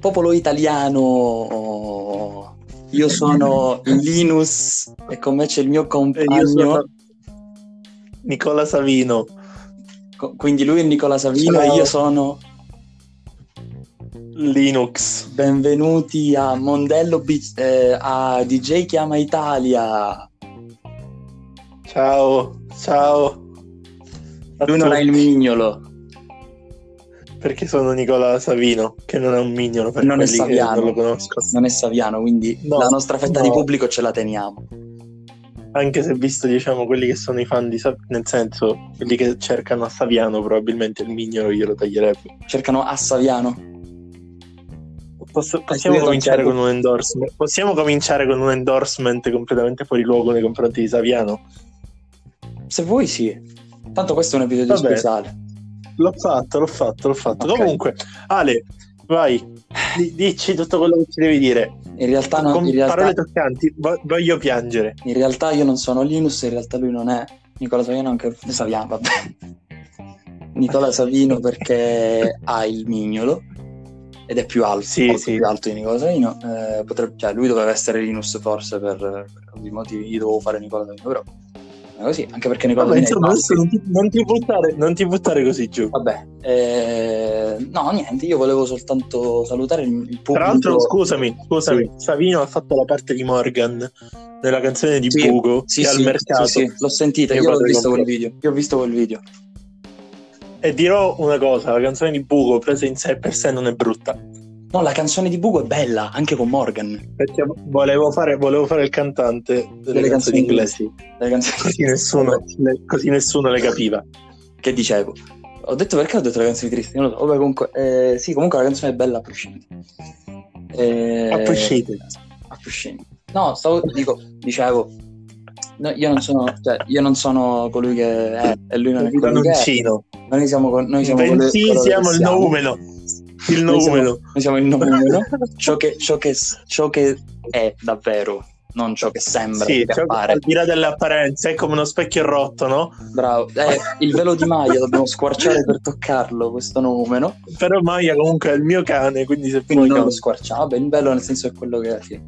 popolo italiano. Io sono Linus e con me c'è il mio E compagno. sono Nicola Savino. Co- Quindi lui è Nicola Savino e Ciao. io sono. Linux. Benvenuti a Mondello Beach- eh, a DJ Chiama Italia. Ciao, ciao. A Lui non ha il mignolo. Perché sono Nicola Savino, che non è un mignolo per Non è quelli che Saviano. non lo conosco. Non è Saviano, quindi No, la nostra fetta no. di pubblico ce la teniamo. Anche se visto, diciamo, quelli che sono i fan di Sa- nel senso, quelli che cercano a Saviano, probabilmente il mignolo glielo taglierebbe. Cercano a Saviano. Posso- possiamo cominciare cerco. con un endorsement? Possiamo cominciare con un endorsement completamente fuori luogo nei confronti di Saviano? Se vuoi, sì. Tanto questo è un episodio Vabbè. speciale. L'ho fatto, l'ho fatto, l'ho fatto. Ok. Comunque, Ale, vai, di- dici tutto quello che ci devi dire. In realtà, no, Con in realtà, parole toccanti, vo- voglio piangere. in realtà io non sono Linus, in realtà lui non è Nicola Saviano, anche Saviano, vabbè. Nicola Savino perché ha il mignolo ed è più alto, Sì, sì. più alto di Nicola Savino. Eh, potrebbe- cioè, lui doveva essere Linus forse per, per motivi, io dovevo fare Nicola Savino, però non così, anche perché Nicola Vabbè, Savino è insomma, adesso non ti, non ti buttare, non ti buttare così giù. Vabbè, eh, no, niente, io volevo soltanto salutare il, pubblico. Tra l'altro, scusami, scusami, Savino ha fatto la parte di Morgan nella canzone di Sì, Bugo Sì, sì, al mercato. sì, sì, l'ho sentita, Io io, l'ho visto quel video. Io ho visto quel video. E dirò una cosa: la canzone di Bugo presa in sé per sé non è brutta. No, la canzone di Bugo è bella, anche con Morgan. Perché volevo fare, volevo fare il cantante delle, Delle canzoni canzoni inglesi, Le canzoni così nessuno, le, così nessuno le capiva. che dicevo. Ho detto perché ho detto le canzoni tristi, non lo so. Vabbè, comunque, eh, sì, comunque la canzone è bella a prescindere. Eh, A prescindere. a prescindere. No, stavo, dico, dicevo, no, io non sono, cioè, io non sono colui che è e lui non è colui che è. Noi siamo, con- noi siamo colui- siamo il numero. Il Noi siamo- numero. Noi siamo il numero, ciò che, ciò, che, ciò che è davvero, non ciò che sembra Sì, che cioè, appare. al di là delle apparenze, è come uno specchio rotto, no? Bravo. Eh, il velo di maglia dobbiamo squarciare per toccarlo, questo numero. Però Maya comunque è il mio cane, quindi se Quindi non lo squarciamo. Vabbè, il velo nel senso è quello che. Sì.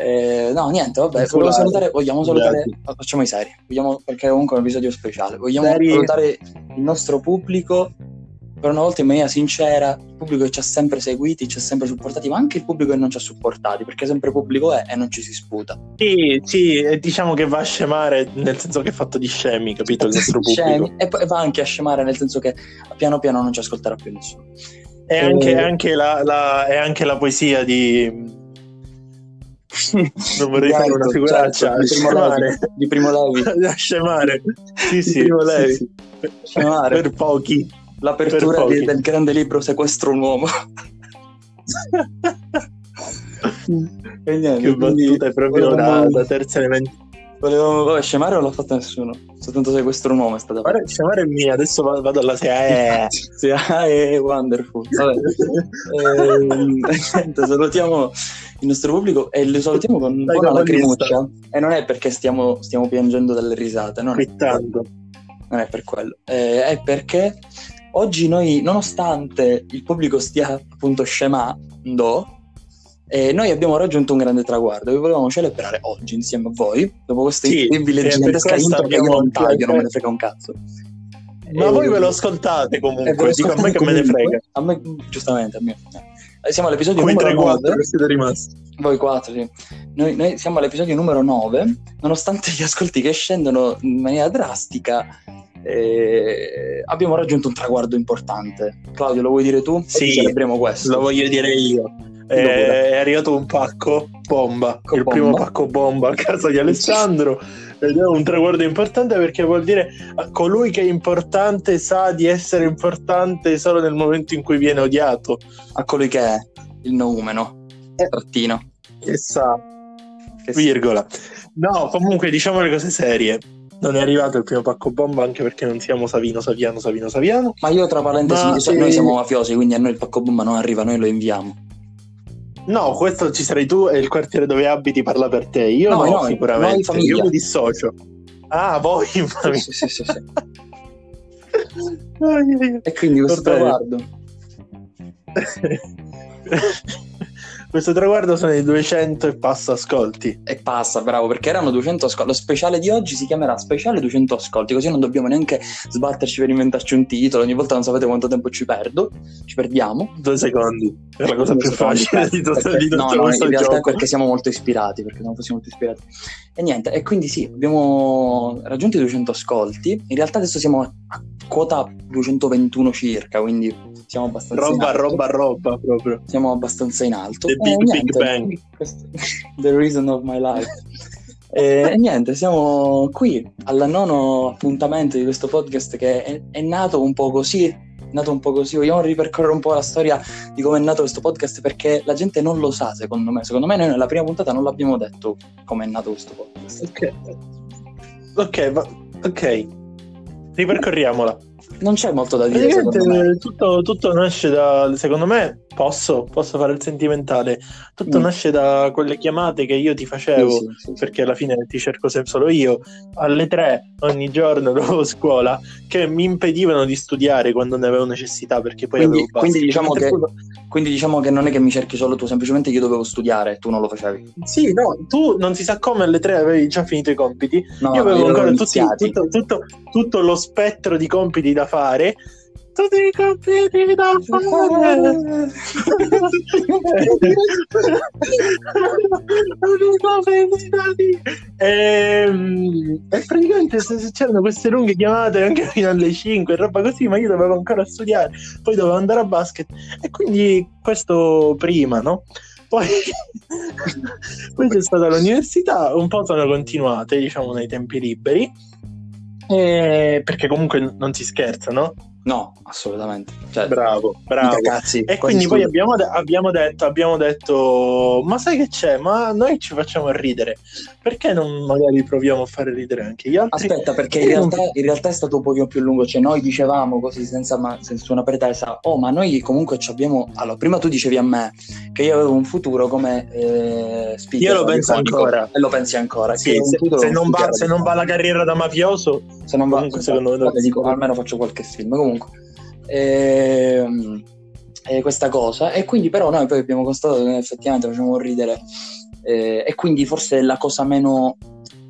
Eh, no, niente, vabbè, salutare, vogliamo salutare, Grazie. facciamo i seri, vogliamo, perché comunque è un episodio speciale, vogliamo Seri. salutare il nostro pubblico, per una volta in maniera sincera, il pubblico che ci ha sempre seguiti, ci ha sempre supportati, ma anche il pubblico che non ci ha supportati, perché sempre pubblico è e non ci si sputa. Sì, sì, e diciamo che va a scemare nel senso che è fatto di scemi, capito? Il nostro pubblico. E poi va anche a scemare, nel senso che piano piano non ci ascolterà più nessuno. È anche, Eh. è anche la, la- è anche la poesia di. Non vorrei fare una figuraccia. certo, di Primo scemare. Levi, di Primo Levi. a scemare. Sì, sì, Primo sì, Levi. sì. Per pochi. L'apertura per di- del grande libro Sequestro un uomo. E niente, che battuta è proprio volevamo- da, da terza elemento. volevamo- vabbè, scemare non l'ha fatto nessuno. Soltanto Sequestro un uomo è stata fatta. Scemare è mia, adesso va- vado alla SEA. Ah, è wonderful. Vabbè. Ehm, niente, salutiamo il nostro pubblico e lo salutiamo con Dai, capolista. lacrimuccia. E non è perché stiamo, stiamo piangendo dalle risate, non è, Quittando. non è per quello. Eh, è perché oggi noi, nonostante il pubblico stia appunto scemando, eh, noi abbiamo raggiunto un grande traguardo che volevamo celebrare oggi insieme a voi, dopo questa Sì, incredibile e per gigantesca intro che io non taglio, non me ne frega un cazzo. Ma Eh, voi ve lo ascoltate eh, comunque, ve lo dico a me che me ne frega. A me, giustamente, a me. Eh, Siamo all'episodio Come numero 3-4 9. che siete rimasti. Voi quattro, sì. Noi, noi siamo all'episodio numero 9, nonostante gli ascolti che scendono in maniera drastica, eh, abbiamo raggiunto un traguardo importante. Claudio, lo vuoi dire tu? Sì, celebriamo questo. Lo voglio dire io. Eh, è arrivato un pacco bomba, il bomba. primo pacco bomba a casa di Alessandro ed è un traguardo importante perché vuol dire colui che è importante sa di essere importante solo nel momento in cui viene odiato A colui che è il noumeno, Eh. trattino. e sa, Che virgola. No, comunque diciamo le cose serie. Non è arrivato il primo pacco bomba anche perché non siamo Savino, Saviano, Savino, Saviano. Ma io tra parentesi, Ma, so- eh, noi siamo mafiosi, quindi a noi il pacco bomba non arriva, noi lo inviamo. No, questo ci sarai tu e il quartiere dove abiti parla per te. Io No, no, sicuramente. noi. Io mi dissocio. Ah, voi in famiglia. sì, sì, sì, sì. E quindi questo traguardo. questo traguardo sono i 200 e passa ascolti. E passa, bravo, perché erano 200 ascolti. Lo speciale di oggi si chiamerà Speciale 200 ascolti, così non dobbiamo neanche sbatterci per inventarci un titolo. Ogni volta non sapete quanto tempo ci perdo, ci perdiamo. Due secondi. È la cosa più facile di tutto, perché, di tutto no, no, in realtà è gioco. perché siamo molto ispirati, perché siamo così molto ispirati. E niente, e quindi sì, abbiamo raggiunto i 200 ascolti. In realtà adesso siamo a quota 221 circa, quindi siamo abbastanza in Roba, alto. roba, roba proprio. Siamo abbastanza in alto. The E Big Big niente, Bang. questo- the reason of my life. e, e niente, siamo qui al nono appuntamento di questo podcast che è, è nato un po' così. Nato un po' così, vogliamo ripercorrere un po' la storia di come è nato questo podcast perché la gente non lo sa, secondo me. Secondo me, noi nella prima puntata non l'abbiamo detto come è nato questo podcast. Ok, ok, va- ok. Ripercorriamola. Non c'è molto da dire, tutto, tutto nasce da, secondo me, posso, posso fare il sentimentale, tutto Mm. nasce da quelle chiamate che io ti facevo, Sì, sì, sì, perché alla fine ti cerco sempre solo io, alle tre ogni giorno dopo scuola, che mi impedivano di studiare quando ne avevo necessità, perché poi Quindi, avevo quindi diciamo che, quindi diciamo che non è che mi cerchi solo tu, semplicemente io dovevo studiare tu non lo facevi. Sì, no, tu non si sa come alle tre avevi già finito i compiti, No, io avevo io ancora tutti- tutto, tutto- tutto lo spettro di compiti da fare. Tutti i compiti da fare. Ehm, E praticamente c'erano queste lunghe chiamate anche fino alle 5 e roba così, ma io dovevo ancora studiare, poi dovevo andare a basket e quindi questo prima, no? Poi, poi c'è stata l'università, un po' sono continuate, diciamo, nei tempi liberi, e- perché comunque non si scherza, no? No, assolutamente. Cioè, Bravo, bravo. mica cazzi. E quindi poi abbiamo, de- abbiamo detto, abbiamo detto, ma sai che c'è? Ma noi ci facciamo ridere, perché non magari proviamo a fare ridere anche gli altri? Aspetta, perché in realtà, in realtà è stato un pochino più lungo. Cioè, noi dicevamo così senza, ma- senza una pretesa, oh, ma noi comunque ci abbiamo. Allora, prima tu dicevi a me che io avevo un futuro come eh, speaker Io lo penso ancora. E lo pensi ancora. Sì, se, futuro se non va, se non va la carriera da mafioso, se non va, Comunque, secondo me vabbè, dico, almeno faccio qualche film comunque Ehm, e questa cosa e quindi però noi poi abbiamo constatato che effettivamente facciamo ridere eh, e quindi forse la cosa meno,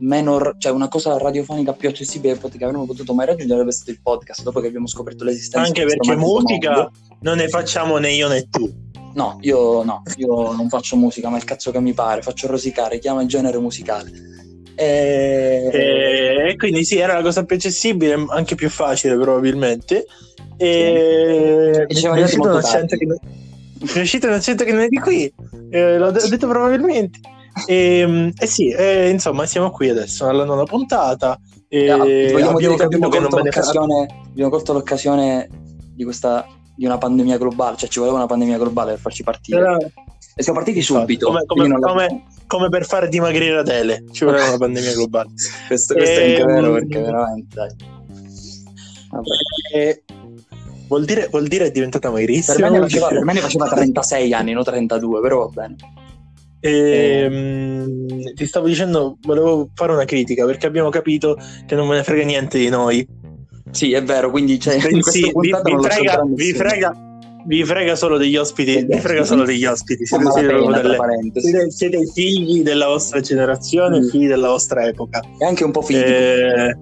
meno cioè una cosa radiofonica più accessibile che avremmo potuto mai raggiungere sarebbe stato il podcast dopo che abbiamo scoperto l'esistenza anche perché musica mondo. non ne facciamo né io né tu. no io no io non faccio musica ma il cazzo che mi pare faccio rosicare chiama il genere musicale e... E, e quindi sì, era la cosa più accessibile, anche più facile probabilmente. E E ci siamo mi è arrivati uscito un molto accento che non- mi è uscito un accento che non è di qui, Eh, l'ho de- ho detto probabilmente. E, e sì, eh, insomma, siamo qui adesso alla nona puntata. E abbiamo abbiamo capito che non l'occasione, abbiamo colto l'occasione di questa di una pandemia globale, cioè ci voleva una pandemia globale per farci partire. Però- e siamo partiti subito. come, come- come- come per far dimagrire Adele, ci voleva una pandemia globale. questo, questo è anche Ehm, vero perché veramente dai. Vabbè. E vuol, dire, vuol dire è diventata magrissima. Per, me ne faceva, per me ne faceva 36 anni, non 32, però va bene. Ehm, ti stavo dicendo, volevo fare una critica perché abbiamo capito che non me ne frega niente di noi. Sì, è vero, quindi cioè, in questa vi, vi frega, vi, frega, vi frega solo degli ospiti. Vi frega solo degli ospiti. Siete, siete delle- siete- siete figli della vostra generazione, Mm. figli della vostra epoca. E anche un po' figli. Eh,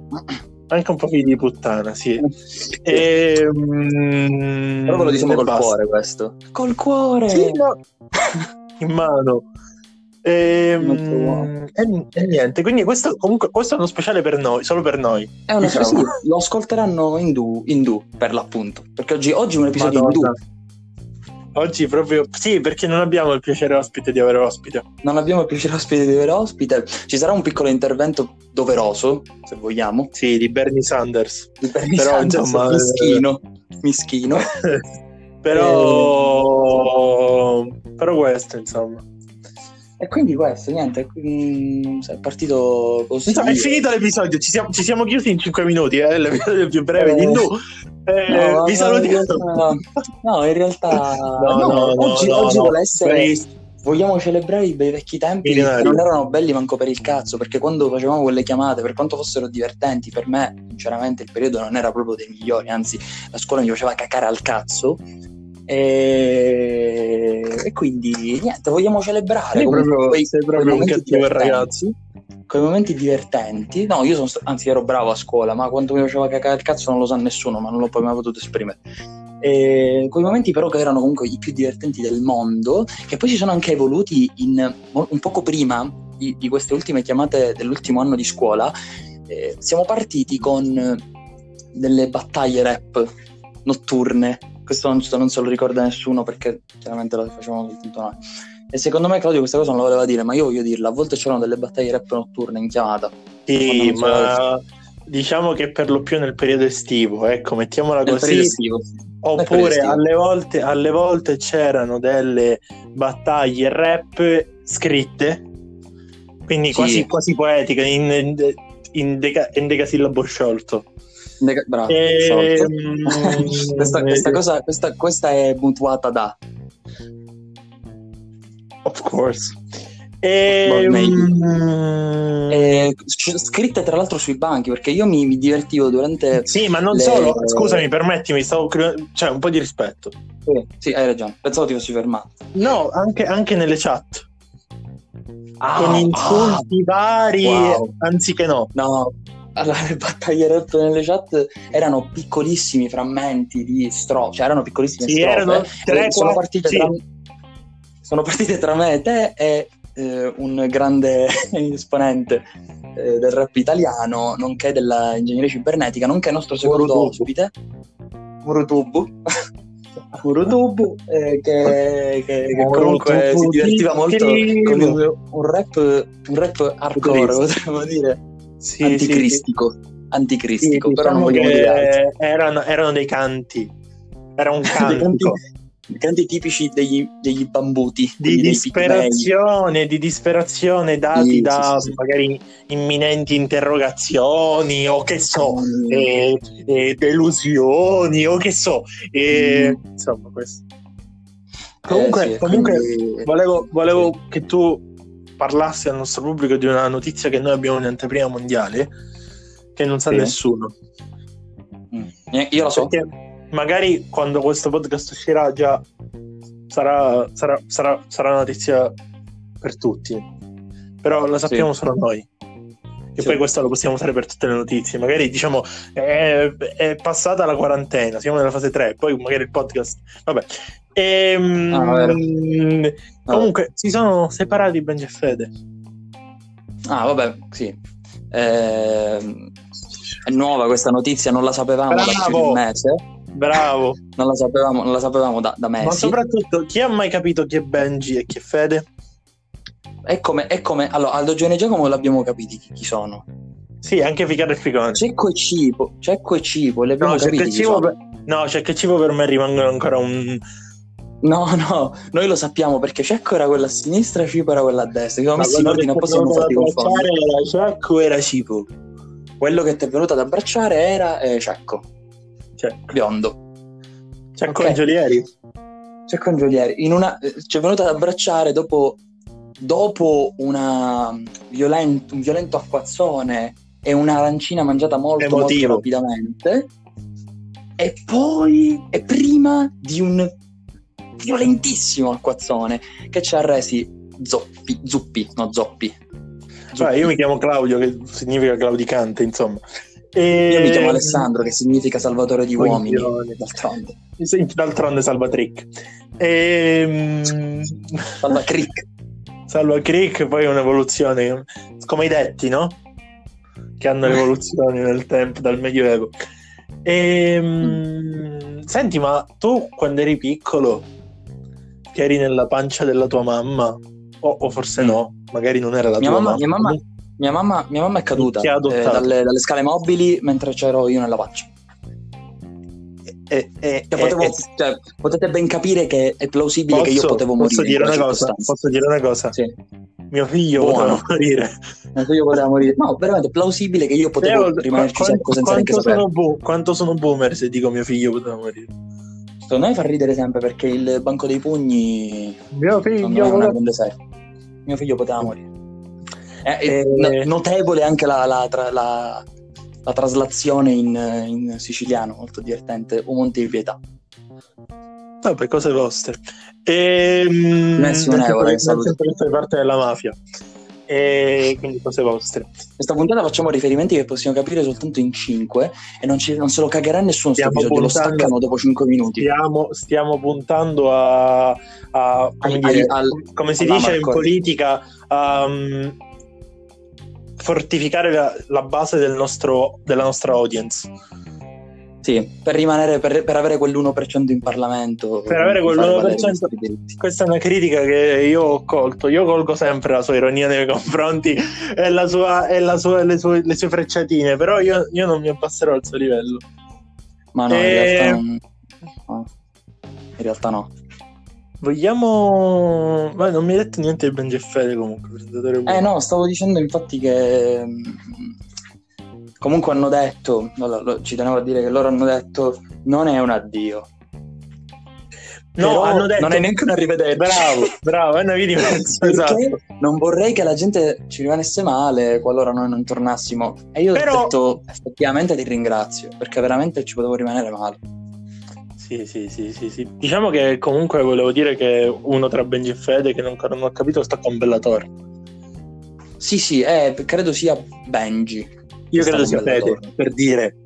anche un po' figli di puttana, sì. Ehm, però ve lo diciamo e col basta. cuore questo. Col cuore! Sì, no. in mano. Ehm, buono. e, e niente, quindi questo comunque questo è uno speciale per noi, solo per noi. È una Diciamo. sì, lo ascolteranno in du, in du, per l'appunto. Perché oggi, oggi è un episodio in Madonna. du. Oggi proprio sì, perché non abbiamo il piacere ospite di avere ospite. Non abbiamo il piacere ospite di avere ospite. Ci sarà un piccolo intervento doveroso, se vogliamo. Sì, di Bernie Sanders. Di Bernie Però, Sanders, insomma, mischino. Mischino. Però però questo, insomma. E quindi questo, niente, mm, è partito così. Insomma, è finito l'episodio, ci siamo, ci siamo chiusi in 5 minuti, eh, l'episodio più breve di Eh. Nu. Eh, No, vi no, salutiamo. No, in realtà No, no, no, oggi, no, oggi no. vuole essere. Bravissimo. Vogliamo celebrare i bei vecchi tempi che non erano belli manco per il cazzo, perché quando facevamo quelle chiamate, per quanto fossero divertenti, per me, sinceramente, il periodo non era proprio dei migliori, anzi, la scuola mi faceva cacare al cazzo. E, e quindi niente, vogliamo celebrare Sei proprio, quei- sei proprio un momenti cattivo divertenti. ragazzo. quei momenti divertenti. No, io sono anzi ero bravo a scuola, ma quanto mi faceva cagare il cazzo non lo sa nessuno, ma non l'ho poi mai potuto esprimere. E quei momenti però che erano comunque i più divertenti del mondo, che poi si sono anche evoluti in, un poco prima di, di queste ultime chiamate dell'ultimo anno di scuola, eh, siamo partiti con delle battaglie rap notturne. Questo non, non se lo ricorda nessuno perché chiaramente lo facevamo soltanto noi. E secondo me Claudio questa cosa non la voleva dire, ma io voglio dirla. A volte c'erano delle battaglie rap notturne in chiamata. Sì, ma diciamo che per lo più nel periodo estivo, ecco, mettiamola Nel così. estivo. Oppure alle volte, alle volte c'erano delle battaglie rap scritte, quindi Sì. quasi, quasi poetiche, in, in, in deca- in decasillabo sciolto. Deca- Bravo. Ehm, sciolto. questa, questa cosa, questa, questa è mutuata da. Of course. Ehm, eh, sc- scritte tra l'altro sui banchi, perché io mi, mi divertivo durante. Sì, ma non le- solo, scusami, permettimi, stavo cioè un po' di rispetto. Sì, hai ragione. Pensavo ti fossi fermato. No, anche, anche nelle chat, Ah, con insulti vari, wow. anziché no. No, allora, le battaglie nelle chat erano piccolissimi frammenti di strofe, cioè erano piccolissime Sì, strofe. erano tre, sono, quattro- partite sì. tra, sono partite tra me e te e eh, un grande esponente eh, del rap italiano, nonché dell'ingegneria cibernetica, nonché nostro secondo Murutubu. ospite, Murutubu. Murutubu, eh, che, che- che comunque si divertiva molto con un, un rap, un rap hardcore, potremmo dire Sì, anticristico, sì, sì. anticristico, Sì, però non diciamo vogliamo dire altro. erano, erano dei canti. Era un canto canti, dei canti tipici degli, degli bambuti, di disperazione, di disperazione dati Sì, da sì, sì. magari imminenti interrogazioni o che so, Mm. eh, eh, delusioni o che so. eh, Mm. Insomma, questo. Comunque, Eh, sì, comunque quindi- volevo, volevo che tu parlassi al nostro pubblico di una notizia che noi abbiamo in anteprima mondiale che non sa Sì. nessuno. Mm. Eh, Io lo so. Perché magari quando questo podcast uscirà già sarà, sarà, sarà, sarà una notizia per tutti, però la sappiamo Sì. solo noi. E Sì. poi questo lo possiamo usare per tutte le notizie. Magari diciamo è, è passata la quarantena, siamo nella fase 3, poi magari il podcast. Vabbè. Ehm, Ah, vero. comunque si sono separati Benji e Fede. Ah, vabbè, sì. Ehm, è nuova questa notizia, non la sapevamo da più di Bravo! un mese. Bravo. Non la sapevamo, non la sapevamo da, da Ma mesi. soprattutto chi ha mai capito chi è Benji e chi è Fede? È come, è come allora, Aldo Giovanni e Giacomo l'abbiamo capiti chi, sono. Sì, anche Ficardo e Ficone. Cecco e Cipo, Cecco e Cipo, li abbiamo No, c'è capiti cibo per... no, c'è che cibo per me rimangono ancora un. No, no, noi lo sappiamo perché Cecco era quella a sinistra, Cipo era quella a destra. Siamo messi in ordine apposta non fatti confondere. Era Cecco era cibo. Quello che ti è venuto ad abbracciare era eh, Cecco, Cecco. biondo. Cecco Ok. Angiolieri. Cecco Angiolieri. In una, eh, ci è venuto ad abbracciare dopo, dopo una violent- un violento acquazzone e una arancina mangiata molto, molto rapidamente. E poi, e prima di un violentissimo acquazzone che ci ha resi zoppi, zuppi, no zoppi. Cioè, io mi chiamo Claudio, che significa claudicante, insomma. E... Io mi chiamo Alessandro, che significa salvatore di uomini. Coglione. D'altronde. Sì, D'altronde salva Trick. Ehm... Salva Crick. Poi un'evoluzione, come i detti, no? Che hanno evoluzioni nel tempo, dal Medioevo. Ehm, Senti, ma tu quando eri piccolo, che eri nella pancia della tua mamma, o, o forse no, magari non era la Mia tua mamma, mamma. mia, mamma, mia, mamma, mia mamma è caduta eh, dalle, dalle scale mobili mentre c'ero io nella pancia. E- e- Cioè, e- potevo- e- cioè, potete ben capire che è plausibile che io posso- potevo morire. Posso dire una cosa? Posso dire una cosa? Sì. Mio figlio Buono. poteva morire. Anche io potevo morire. No, veramente plausibile che io potevo Teo, rimanerci qua- secco senza neanche quanto, sapere. sono bo- quanto sono boomer se dico mio figlio poteva morire? Secondo me fa ridere sempre perché il banco dei pugni Mio figlio è una poteva... grande serie. Mio figlio poteva morire. È, è Eh, no- notevole anche la, la, tra- la- la traslazione in, in siciliano, molto divertente. O Monte di Pietà. Vabbè, cose vostre. E, Messi un euro, fai parte della mafia. E quindi cose vostre. Questa puntata facciamo riferimenti che possiamo capire soltanto in 5 e non, ci- non se lo cagherà nessuno sto Stiamo episodio, lo puntando- staccano dopo 5 minuti. Stiamo, stiamo puntando a, a- come, Ai- dire, ai- al- come si dice in Marco. politica, a mm, fortificare la, la base del nostro, della nostra audience. Sì, per rimanere, per, per avere quell'1% in Parlamento. Per avere fare quell'1% valere i nostri diritti. Questa è una critica che io ho colto. Io colgo sempre la sua ironia nei confronti e, la sua, e la sua- le, sue, le sue frecciatine, però io, io non mi abbasserò al suo livello. Ma no, in E- realtà non... no. In realtà no. Vogliamo. Ma non mi hai detto niente di Benji e Fede comunque. presentatore Eh no, stavo dicendo infatti che mm, comunque hanno detto, ci tenevo a dire che loro hanno detto non è un addio. No, hanno detto. non è neanche un arrivederci. Bravo, bravo, è una. Perché Esatto. non vorrei che la gente ci rimanesse male qualora noi non tornassimo. E io Però- ho detto effettivamente ti ringrazio, perché veramente ci potevo rimanere male. Sì, sì, sì, sì, sì. Diciamo che comunque volevo dire che uno tra Benji e Fede che non, ancora non ho capito sta con Bellator. Sì, sì, eh, credo sia Benji. Io credo sia Fede, per dire.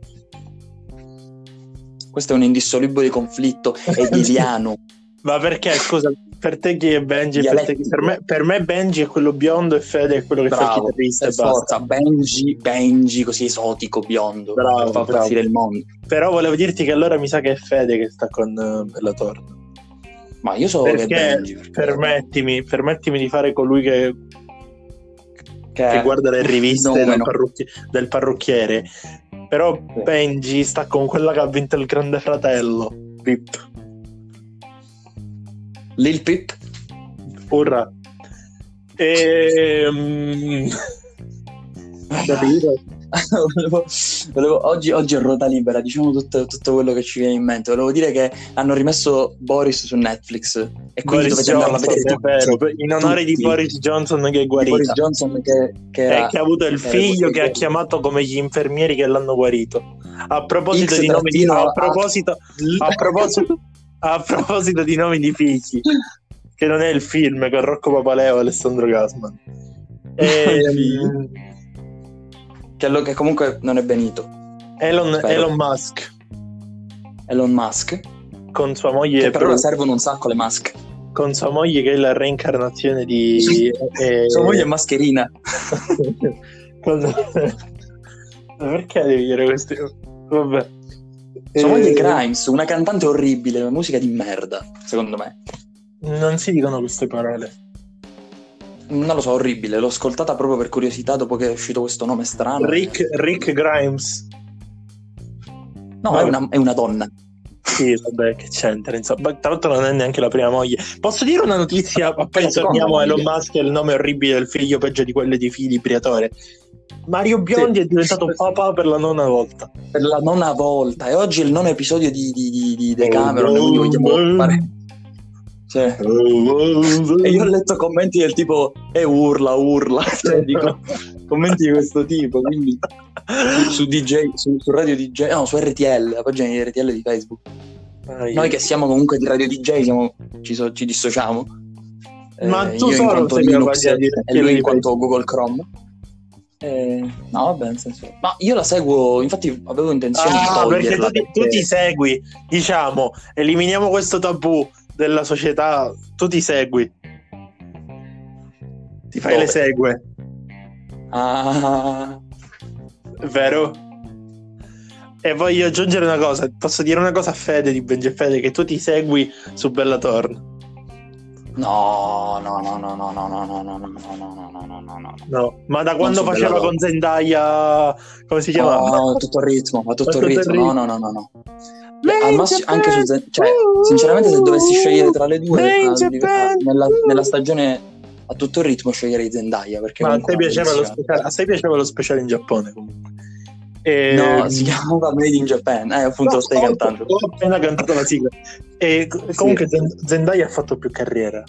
Questo è un indissolubile conflitto ediliano. Ma perché, scusa, per te chi è Benji? Per, chi- per me, per me Benji è quello biondo e Fede è quello che fa il Bravo, chitarrista e per basta. forza, Benji, Benji così esotico, biondo, Bravo, fa bravo. impazzire il mondo. Però volevo dirti che allora mi sa che è Fede che sta con uh, Bellator. Ma io so Perché, Benji. perché- permettimi, permettimi di fare colui che, che- guarda le riviste del, parrucchi- del parrucchiere. Però. Benji sta con quella che ha vinto il Grande Fratello. Pip. Lil Pip. Urra. Ehm... Capito? volevo, volevo- oggi, oggi è ruota libera, diciamo tutto, tutto quello che ci viene in mente. Volevo dire che hanno rimesso Boris su Netflix e quindi Boris dovete andarla a Johnson, vedere vero, in onore di. Boris Johnson che è guarito. Boris Johnson che, che Eh, era che ha avuto il figlio che ha chiamato come gli infermieri che l'hanno guarito. A proposito X di nomi di, a proposito, a proposito, a proposito di nomi di figli, che non è il film con Rocco Papaleo e Alessandro Gasman. Ehm, che, che comunque non è Benito. Elon. Elon Musk Elon Musk, con sua moglie che per ora servono un sacco le mask. con sua moglie che è la reincarnazione di eh, Sua moglie è mascherina. con- perché devi dire queste vabbè Sua moglie è Eh, Grimes, una cantante orribile, musica di merda, secondo me. non si dicono queste parole Non lo so, orribile. L'ho ascoltata proprio per curiosità dopo che è uscito questo nome strano. Rick, Rick Grimes No, è una, è una donna. sì vabbè che c'entra insomma Ma tra l'altro non è neanche la prima moglie posso dire una notizia seconda torniamo a Elon moglie. Musk e il nome orribile del figlio peggio di quello di Fili Briatore Mario Biondi Sì. è diventato papà per la nonna volta Per la nona volta. E oggi è il nono episodio di, di, di, di Oh, Decameron. quindi vogliamo fare. Cioè, e io ho letto commenti del tipo e urla, urla. Cioè, dico, commenti di questo tipo. Quindi su, DJ, su, su Radio DJ, no, su RTL, la pagina di RTL di Facebook. Ai, Noi che siamo comunque di Radio DJ siamo, ci, so- ci dissociamo. Ma Eh, tu io in solo la Linux e lui in quanto Google Chrome. Eh, no, vabbè, nel senso. Ma io la seguo, infatti avevo intenzione Ah, di perché tu ti, tu ti segui, diciamo, eliminiamo questo tabù della società, tu ti segui. Ti fai Dove? le segue, Ah, vero? E voglio aggiungere una cosa, posso dire una cosa a Fede di Benji Fede, che tu ti segui su Bellatorn. no, no, no, no, no, no, no, no, no, no, no, no, no, no, no, no. No, ma da quando faceva con Zendaya, come si chiama? No, tutto il ritmo, ma tutto il ritmo. No, no, no, no, no. Anche su Zen- cioè, sinceramente, se dovessi scegliere tra le due, e nella, stagione a tutto il ritmo sceglierei Zendaya perché Ma a te, piaceva lo speciale, a te piaceva lo speciale in Giappone comunque. E- No, si chiamava Made in Japan, eh, appunto No, lo stai ho- cantando. Ho appena cantato la sigla. E co- comunque Zen- Zendaya ha fatto più carriera.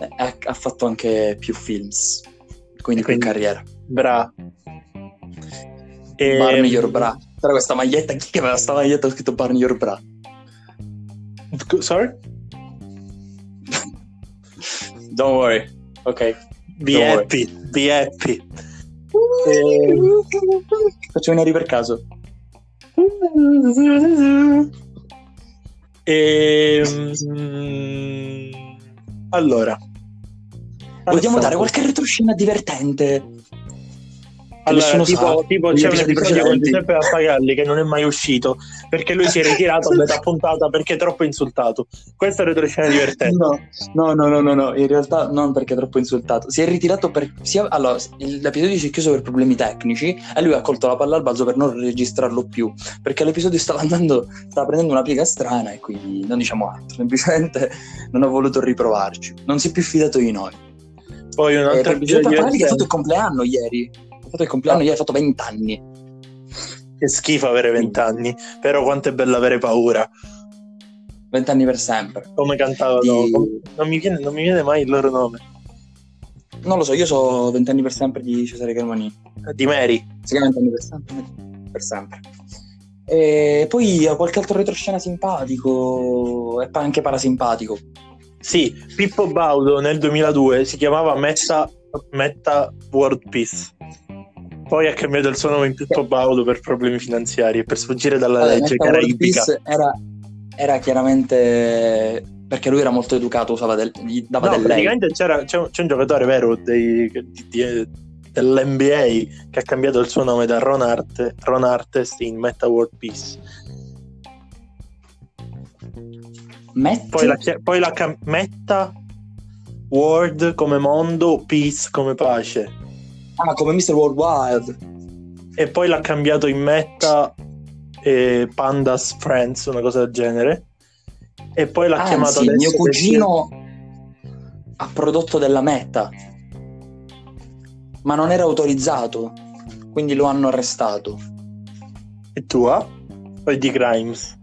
Eh, ha, ha fatto anche più films, quindi più Quindi- carriera. Bra. E- Barney Your Bra. C'era questa maglietta, chi che aveva questa maglietta ho scritto Barney Your Bra? Sorry? Don't worry. Ok. Be Don't worry. happy, be happy. Faccio venire per caso. Ehm, allora, Vogliamo dare qualche retroscena divertente? Allora, tipo, tipo c'è un episodi episodio con. Giuseppe Pappagalli che non è mai uscito perché lui si è ritirato a metà puntata perché è troppo insultato. Questa è retroscena divertente. No, no, no, no, no, no, in realtà non perché è troppo insultato. Si è ritirato per. sia- allora, il- l'episodio si è chiuso per problemi tecnici e lui ha colto la palla al balzo per non registrarlo più. Perché l'episodio stava andando, stava prendendo una piega strana e quindi non diciamo altro. Semplicemente non ho voluto riprovarci. Non si è più fidato di noi. Poi un Eh, altro per episodio Giuseppe Pappagalli che ha fatto il compleanno ieri. Fatto il compleanno ieri, ha fatto 20 anni. Che schifo avere vent'anni, però quanto è bello avere paura. 20 anni per sempre. Come cantavano, Di- non, mi viene, non mi viene mai il loro nome. Non lo so, io so 20 anni per sempre di Cesare Carmani. Di Mary. Si chiama 20 anni per sempre. Per sempre. E poi qualche altro retroscena simpatico e anche parasimpatico. Sì, Pippo Baudo nel 2002 si chiamava Meta, Meta World Peace. Poi ha cambiato il suo nome in Pippo Baudo per problemi finanziari e per sfuggire dalla Vabbè, legge caraibica. Peace era, era chiaramente perché lui era molto educato, usava del, gli dava No, del praticamente c'era, c'è, un, c'è un giocatore vero dei- di- di- dell'NBA che ha cambiato il suo nome da Ron, Arte, Ron Artest in Meta World Peace. Matt, Poi la, poi la cam- Meta World come mondo, Peace come pace. Ah, come Mr. Worldwide. E poi l'ha cambiato in Meta eh, Pandas Friends, una cosa del genere. E poi l'ha chiamato Anzi, adesso mio cugino ha prodotto della Meta, ma non era autorizzato, quindi lo hanno arrestato. E tua? Poi di Grimes.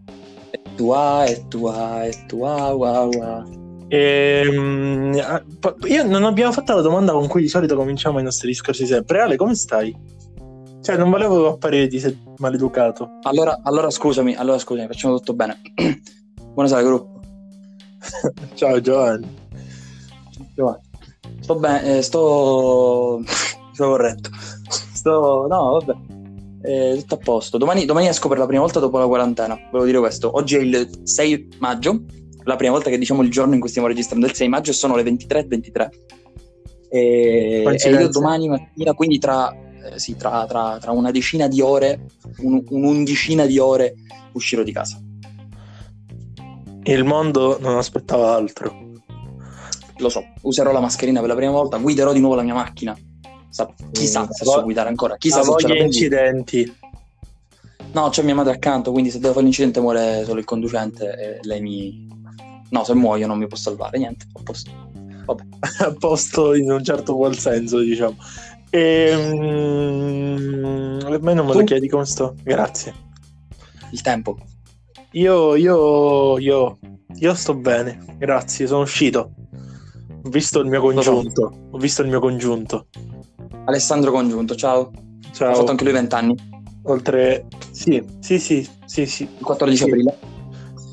Tua e tua e tua, wow, wow. Ehm, io non abbiamo fatto la domanda con cui di solito cominciamo i nostri discorsi sempre. Ale, come stai? Cioè, non volevo apparire di se- maleducato. Allora, allora scusami, allora scusami, facciamo tutto bene. Buonasera gruppo. Ciao Giovanni. Sto bene, eh, sto... sto corretto. Sto... no, vabbè. Eh, tutto a posto. Domani, domani esco per la prima volta dopo la quarantena. Volevo dire questo. Oggi è il 6 maggio, la prima volta che diciamo il giorno in cui stiamo registrando il 6 maggio e sono le 23.23. E, e Coincidenza? io domani mattina, quindi tra, eh, sì, tra, tra- tra una decina di ore, un- un'undicina di ore, uscirò di casa. Il mondo non aspettava altro. Lo so, userò la mascherina per la prima volta, guiderò di nuovo la mia macchina. Sa- chissà se so guidare ancora, chissà se ce la incidenti. No, c'è mia madre accanto, quindi se devo fare l'incidente muore solo il conducente e lei mi... No, se muoio non mi può salvare, niente, a posto. a posto in un certo qual senso, diciamo. Ehm, a me non me lo Tu? chiedi come sto. Grazie. Il tempo. Io, io, io, io sto bene. Grazie, sono uscito. Ho visto il mio Lo congiunto. Ho visto il mio congiunto. Alessandro Congiunto, ciao. Ha Ciao. fatto anche lui 20 anni, Oltre... Sì, sì, sì, sì, sì. il 14 Sì. aprile.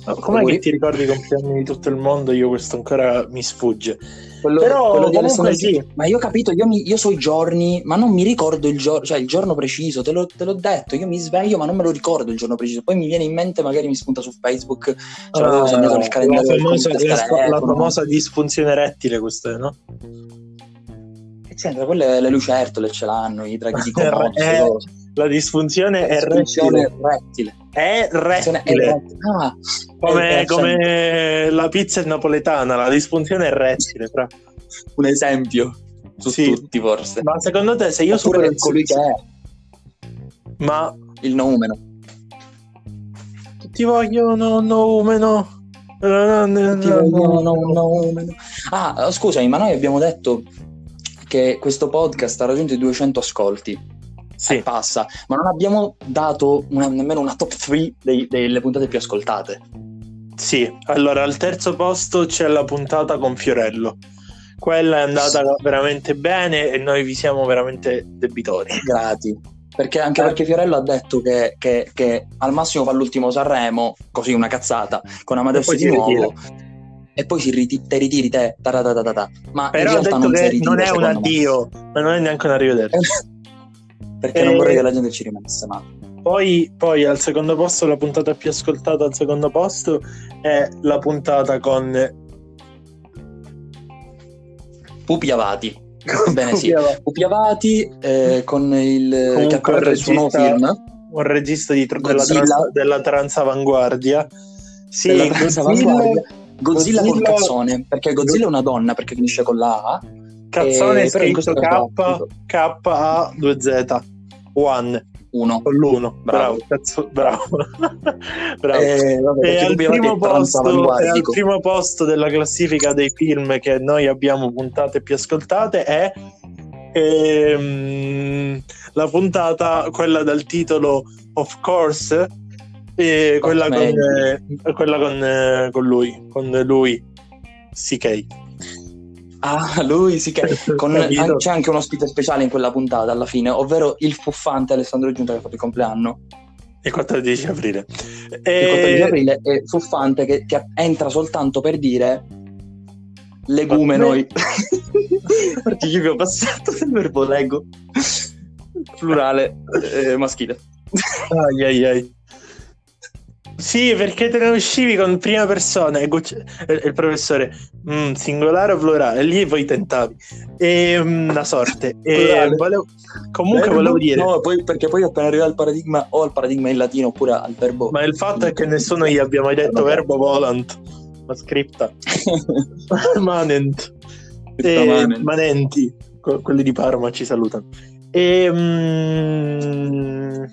Ma Com'è Auguri. che ti ricordi i compleanni di tutto il mondo? Io questo ancora mi sfugge. Quello, Però quello di Alessandro sì. Ma io ho capito, io, mi- io so i giorni, ma non mi ricordo il giorno, cioè il giorno preciso, te, l'ho- te l'ho detto, io mi sveglio ma non me lo ricordo il giorno preciso, poi mi viene in mente, magari mi spunta su Facebook, ce l'avevo Ah, segnato nel la, calendario del famosa, la, la telefono. famosa disfunzione rettile, questa no? Che c'entra? Quelle le lucertole ce l'hanno, i draghi di Eh, La disfunzione è rettile. rettile. È Disfunzione è rettile. rettile. Ah, Come, eh, come la pizza è napoletana, la disfunzione è rettile. fra. un esempio su Sì. tutti forse. Ma secondo te, se io Oppure supero il colui che è Ma il noumeno. ti voglio no, no, no. No, no, no, no. Ah, scusami, ma noi abbiamo detto che questo podcast ha raggiunto i 200 ascolti. E Sì, passa, ma non abbiamo dato una- nemmeno una top 3 delle puntate più ascoltate. sì. Allora, al terzo posto c'è la puntata con Fiorello. Quella è andata veramente bene e noi vi siamo veramente debitori. Grati. Perché, anche Eh. perché Fiorello ha detto che, che- che al massimo fa l'ultimo Sanremo, così una cazzata, con Amadeus di nuovo. E poi si riti- te ritiri te, taratatata. Ma Però in ha realtà detto non ritira, non è un secondo me. addio, ma non è neanche un arrivederci. Perché Eh. non vorrei che la gente ci rimanesse male. Poi, poi al secondo posto, la puntata più ascoltata al secondo posto è la puntata con Pupi Avati. Bene, sì. Pupi Avati eh, con il Comunque che ha aperto il suo nuovo film. un regista di, della, Godzilla. trans, della transavanguardia. Sì, della terza Godzilla, avanguardia. Godzilla, col Godzilla- cazzone, perché Godzilla è una donna, perché finisce con la A. cazzone Eh, scritto questo K, K A 2 Z 1 1. con l'uno. Bravo, Bravo. cazzo, bravo. bravo. Eh, vabbè, perché al, è posto, e al primo posto della classifica dei film che noi abbiamo puntate più ascoltate è ehm, la puntata, quella dal titolo Of Course, e quella, con, eh, quella con, eh, con lui, con lui, CK. Ah, lui sì che con- an- c'è anche un ospite speciale in quella puntata alla fine, ovvero il fuffante Alessandro Giunta che ha fatto il compleanno. Il 14 aprile. Il E- 14 aprile è fuffante che, che entra soltanto per dire legumenoi. Participio passato del verbo lego. Plurale eh, maschile. Ai, ai, ai. Sì, perché te ne uscivi con prima persona e Gucci- e- il professore mm, singolare o plurale, lì poi tentavi. E mm, la sorte. E Plurale. volevo- comunque Verbo- volevo dire, No, poi, perché poi appena arriva al paradigma o al paradigma in latino oppure al verbo. ma il fatto è che nessuno gli abbia mai detto verbo volant, ma scripta. Manent. E Manent. manenti, que- quelli di Parma ci salutano. E, mm,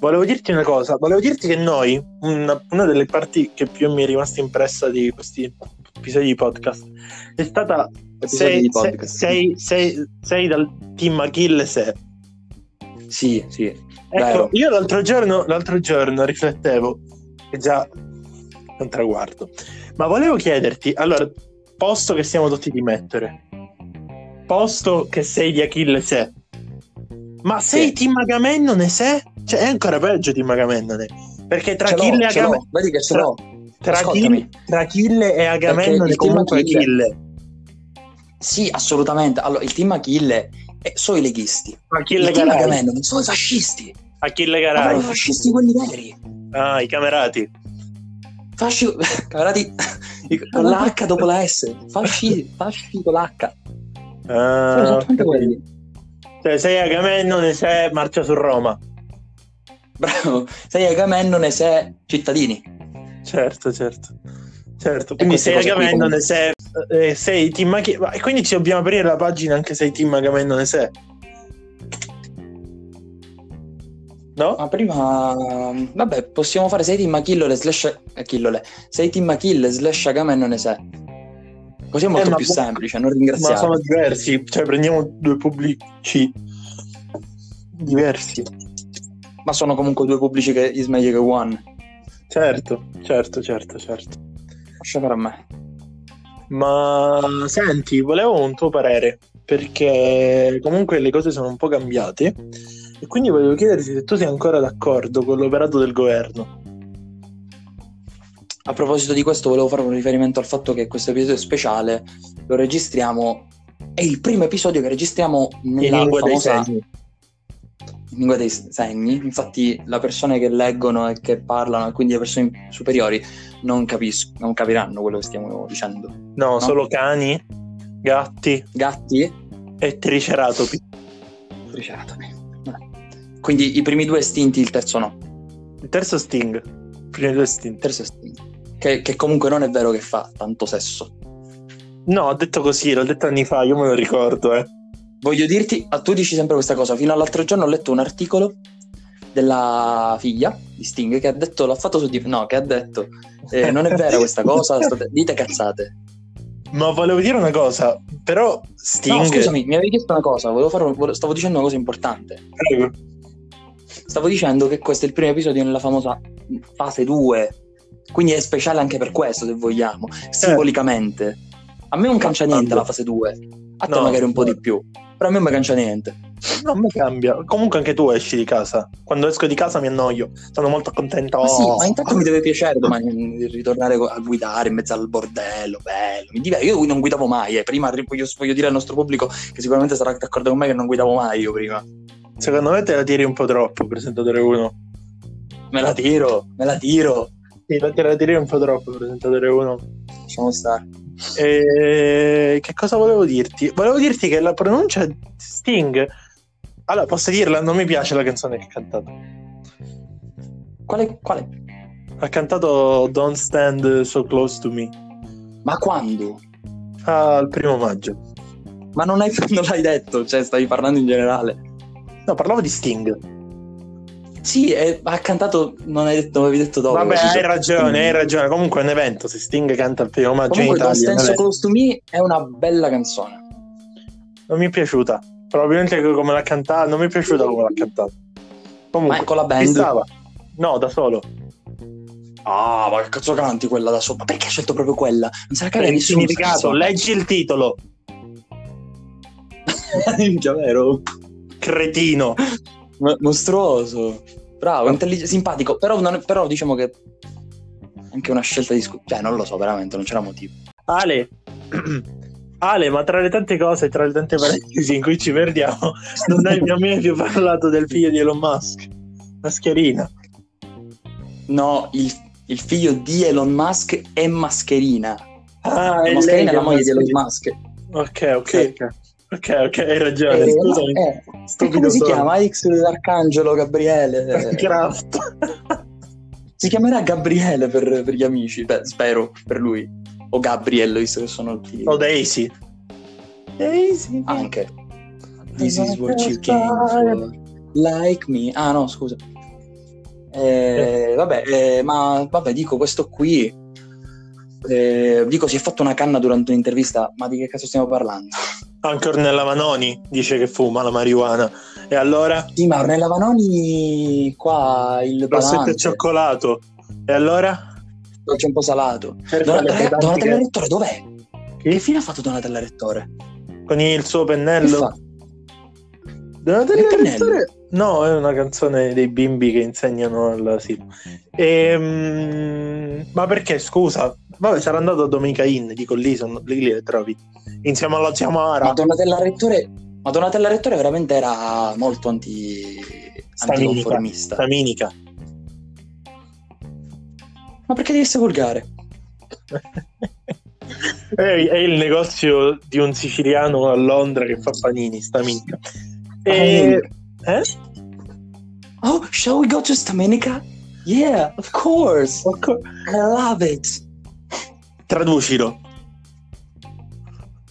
volevo dirti una cosa, volevo dirti che noi, una, una delle parti che più mi è rimasta impressa di questi episodi di podcast è stata sei, di podcast. sei, sei- sei dal team Achilles. Sì, sì. Ecco, Vero. io l'altro giorno, l'altro giorno riflettevo, che già è un traguardo, ma volevo chiederti, allora, posto che siamo tutti di mettere, posto che sei di Achilles, ma sei Sì. team Agamennone sei? Cioè è ancora peggio team Agamennone, perché tra Achille e. Agamennone... Vedi che ce Tra- l'ho. Tra Ascoltami. Achille, tra Achille e Agamennone il team comunque Achille-. Sì, assolutamente. Allora, il team Achille eh, sono i leghisti. Achille il team. Agamennone sono i fascisti. Achille Ma Garay. i fascisti quelli veri. Ah, i camerati. Fasci, camarati, con la H dopo la S. Fasci, fasci con la H. Sono Ah, esattamente quelli. cioè, sei Agamennone, sei marcia su Roma. Bravo. Sei Agamennone, sei cittadini. Certo, certo. Certo, quindi sei cose qui Agamennone, sei, eh, sei team ma- E quindi ci dobbiamo aprire la pagina anche sei team Agamennone, sei. No? Ma prima, vabbè, possiamo fare 6 team Achillole slash Achillole. 6 team Achille slash Agamennone 6. Così è molto Eh, ma- più semplice, non Ma ringraziare. sono diversi, cioè prendiamo due pubblici diversi. Ma sono comunque due pubblici che is meglio che one. Certo, certo, certo, certo. Lascia a me. Ma senti, volevo un tuo parere, perché comunque le cose sono un po' cambiate e quindi volevo chiederti se tu sei ancora d'accordo con l'operato del governo. A proposito di questo, volevo fare un riferimento al fatto che questo episodio speciale lo registriamo. È il primo episodio che registriamo In nella lingua dei famosa segni. In lingua dei segni. Infatti, le persone che leggono e che parlano, e quindi le persone superiori, non capiscono, non capiranno quello che stiamo dicendo. No, solo cani, gatti Gatti e triceratopi. triceratopi. Quindi i primi due estinti, il terzo no. Il terzo Sting. Prima due Il Sting. terzo estinto. Che, che comunque non è vero che fa tanto sesso. No, ho detto così, l'ho detto anni fa, io me lo ricordo, eh. Voglio dirti, ah, tu dici sempre questa cosa. Fino all'altro giorno ho letto un articolo della figlia di Sting che ha detto, l'ha fatto su di... No, che ha detto, eh, non è vera questa cosa, state- dite cazzate. Ma volevo dire una cosa, però Sting... No, scusami, mi avevi chiesto una cosa, volevo fare un- stavo dicendo una cosa importante. Prego. Stavo dicendo che questo è il primo episodio nella famosa fase 2, quindi è speciale anche per questo, se vogliamo, simbolicamente. A me non cancia niente la fase 2, a te No. magari un po' di più. Però a me non mi cambia niente. Non mi cambia. Comunque anche tu esci di casa. Quando esco di casa mi annoio. Sono molto contento. Ma sì, ma intanto mi deve piacere domani ritornare a guidare in mezzo al bordello, bello. Mi diver- io non guidavo mai, eh. prima voglio, voglio dire al nostro pubblico che sicuramente sarà d'accordo con me che non guidavo mai io prima. Secondo me te la tiri un po' troppo, presentatore 1. Me la tiro, me la tiro. Sì, te la tiri un po' troppo, presentatore 1. Lasciamo stare. E... Che cosa volevo dirti? Volevo dirti che la pronuncia di Sting. Allora, posso dirla? Non mi piace la canzone che ha cantato. Quale? quale? Ha cantato Don't Stand So Close to Me. Ma quando? Al primo maggio. Ma non, hai, non l'hai detto, cioè stavi parlando in generale. No, parlavo di Sting. Sì, è, ha cantato, non hai detto, avevi detto dopo. Vabbè, hai ragione, hai ragione. Comunque è un evento, se Sting canta il primo maggio Comunque, in Italia. So Close to Me è una bella canzone. Non mi è piaciuta. Probabilmente come l'ha cantata, non mi è piaciuta come l'ha cantata. Comunque, Ma con la band? stava. No, da solo. Ah, ma che cazzo canti quella da sopra? Perché hai scelto proprio quella? Non caga il nessuno. significato, leggi il titolo, Minchia, vero? cretino. Mo- Mostruoso. Bravo, intellig- simpatico. Però, non è- però diciamo che anche una scelta di scu- Cioè, non lo so, veramente, non c'era motivo. Ale, Ale, ma tra le tante cose, tra le tante parentesi in cui ci perdiamo, non hai mai più parlato del figlio di Elon Musk, Mascherina. No, il, il figlio di Elon Musk è Mascherina. Ah, La Mascherina è la moglie di Elon Musk. Ok, ok, Sì. ok. Ok, ok, hai ragione. Eh, Scusami. eh, Stupido come si chiama? X Arcangelo Gabriele. Craft. Si chiamerà Gabriele per, per gli amici, Beh, spero per lui. O Gabriel, visto che sono tutti... o Daisy. Daisy. Anche. This is what you came for. Like me. Ah no, scusa. Eh, vabbè, eh, ma vabbè, dico questo qui. eh, dico, si è fatto una canna durante un'intervista, ma di che cazzo stiamo parlando? Anche Ornella Manoni dice che fuma la marijuana. E allora? Sì, ma Ornella Vanoni qua il Rossetto e cioccolato. E allora? dolce un po' salato. Cerca le Donat- pedantiche- Donatella Rettore dov'è? Chi? Che fine ha fatto Donatella Rettore? Con il suo pennello? Donatella? Rettore? No, è una canzone dei bimbi che insegnano all'asilo. Ehm, ma perché, scusa? Vabbè, sarà andato a Domenica Inn, dico lì, sono, lì le trovi. Insieme alla zia Mara. Ma Donatella Rettore, ma Donatella Rettore veramente era molto anti, Staminica. anticonformista. Staminica. Ma perché devi essere volgare? è, è il negozio di un siciliano a Londra che fa panini, Staminica. E... Eh? Oh, shall we go to Stamenika? Yeah, of course. I love it. Traducilo.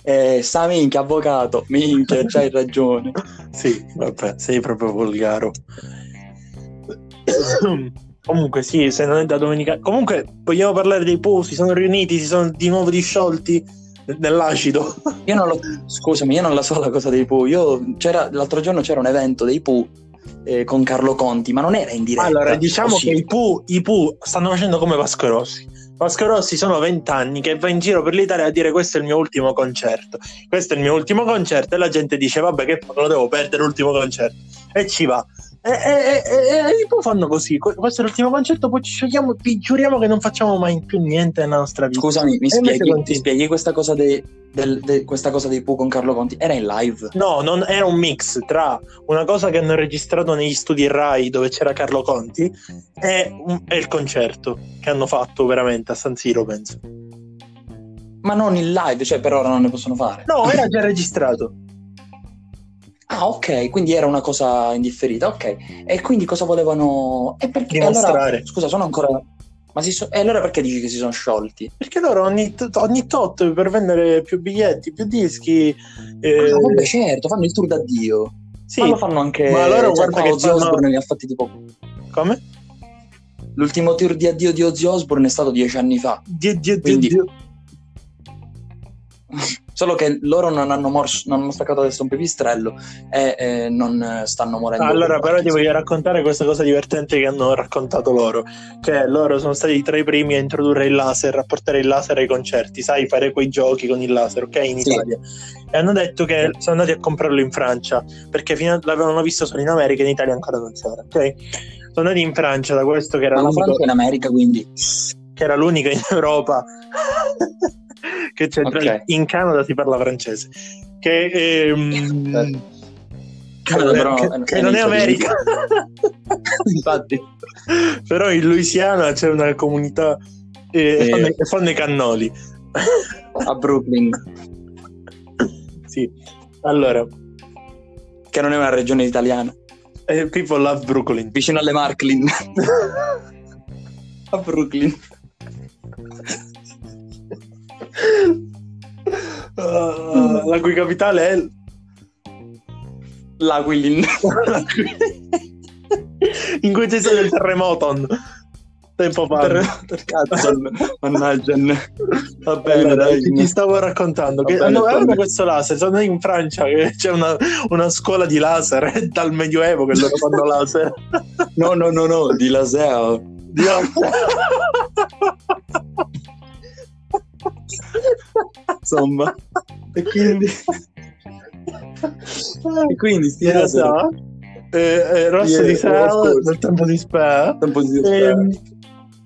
Eh, sta minchia, avvocato. Minchia, c'hai ragione. Sì, vabbè, sei proprio volgaro. Comunque, sì, se non è da domenica. Comunque, vogliamo parlare dei Pooh? Si sono riuniti, si sono di nuovo disciolti nell'acido. Io non lo... Scusami, io non la so la cosa dei Pooh. Io... C'era... L'altro giorno c'era un evento dei Pooh eh, con Carlo Conti, ma non era in diretta. Allora, diciamo che i Pooh, i Pooh stanno facendo come Vasco Rossi. Vasco Rossi sono vent'anni che va in giro per l'Italia a dire questo è il mio ultimo concerto. Questo è il mio ultimo concerto e la gente dice vabbè che lo devo perdere l'ultimo concerto. E ci va. E, e, e, e- i Pooh fanno così. Que- Questo è l'ultimo concerto, poi ci scegliamo, vi giuriamo che non facciamo mai più niente nella nostra vita. Scusami, mi spieghi, continua. spieghi questa cosa, dei, del- de- questa cosa dei Pooh con Carlo Conti? Era in live? No, non, era un mix tra una cosa che hanno registrato negli studi Rai dove c'era Carlo Conti e, un- e il concerto che hanno fatto veramente a San Siro, penso. Ma non in live, cioè per ora non ne possono fare. No, era già registrato. Ah, ok, quindi era una cosa indifferita, ok. E quindi cosa volevano... E perché Dimostrare. allora, scusa, sono ancora... Ma si so- E allora perché dici che si sono sciolti? Perché loro ogni, t- ogni tot per vendere più biglietti, più dischi. eh, Ah, vabbè, certo, fanno il tour d'addio. sì, Ma lo fanno anche... Ma loro cioè, guarda che Ozzy fanno- Osbourne ne ha fatti tipo... come? L'ultimo tour di addio di Ozzy Osbourne è stato dieci anni fa. Dio, Dio, Dio, Quindi- Dio. Solo che loro non hanno, mors- non hanno staccato adesso un pipistrello e eh, non stanno morendo. Allora, però ti voglio raccontare questa cosa divertente che hanno raccontato loro. Che loro sono stati tra i primi a introdurre il laser, a portare il laser ai concerti, sai, fare quei giochi con il laser, ok? In Sì. Italia. E hanno detto che sono andati a comprarlo in Francia, perché fino a- l'avevano visto solo in America e in Italia ancora non c'era, ok? Sono andati in Francia da questo che era Ma la Francia in America, quindi che era l'unica in Europa che c'entra Ok. in Canada si parla francese che, ehm, Eh. non è, Però- che- eh, che è non è America. Infatti però in Louisiana c'è una comunità eh, e fanno, e fanno i cannoli. A Brooklyn, sì. Allora. Che non è una regione italiana, eh, people love Brooklyn. Vicino alle Marklin. a Brooklyn. Ah, la cui capitale è L'Aquilin. in cui c'è stato il terremoto tempo fa per, per cazzo, mannaggia. Va bene, Allora, dai. ti, ti stavo raccontando che hanno, bene. questo laser. Sono in Francia che c'è una, una scuola di laser è dal Medioevo che loro fanno laser. No, no, no, no, di Laseo. Di laser. Insomma. E quindi... e quindi sti Di laser. laser. Eh, eh, rosso Sì, di scusa. nel tempo di Spa. Tempo di E,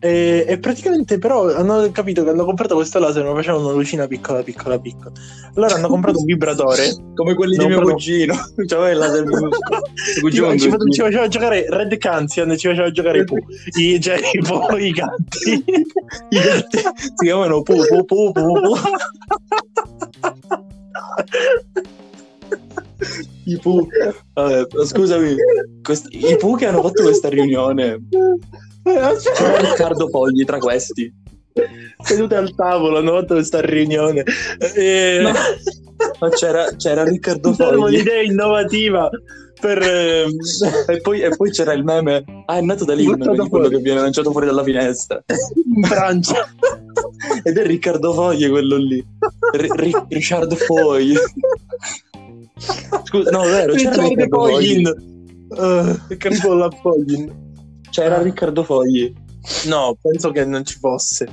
e, e praticamente però hanno capito che hanno comprato questo laser ma facevano una lucina piccola piccola piccola. Allora hanno comprato un vibratore. Come quelli di mio proprio- cugino. C'aveva il laser Cugino ci, ci faceva giocare Red Canzian ci faceva giocare i, pu- i, cioè, i, pu- i gatti. I gatti. Si chiamano Pu Pu Pu Pu. I Pu. Vabbè, scusami. quest- I Pu che hanno fatto questa riunione. C'era Riccardo Fogli tra questi. sedute al tavolo hanno fatto questa riunione e No, ma c'era, c'era Riccardo c'era Fogli. un'idea innovativa per ehm, E poi, e poi c'era il meme. Ah, è nato da lì il meme quello che viene lanciato fuori dalla finestra. in Francia Ed è Riccardo Fogli quello lì. Ri- Riccardo Fogli. Scusa, no, vero, c'era Riccardo Riccardo Fogli. Foglin uh, tipo la Foglin C'era Riccardo Fogli. no penso che non ci fosse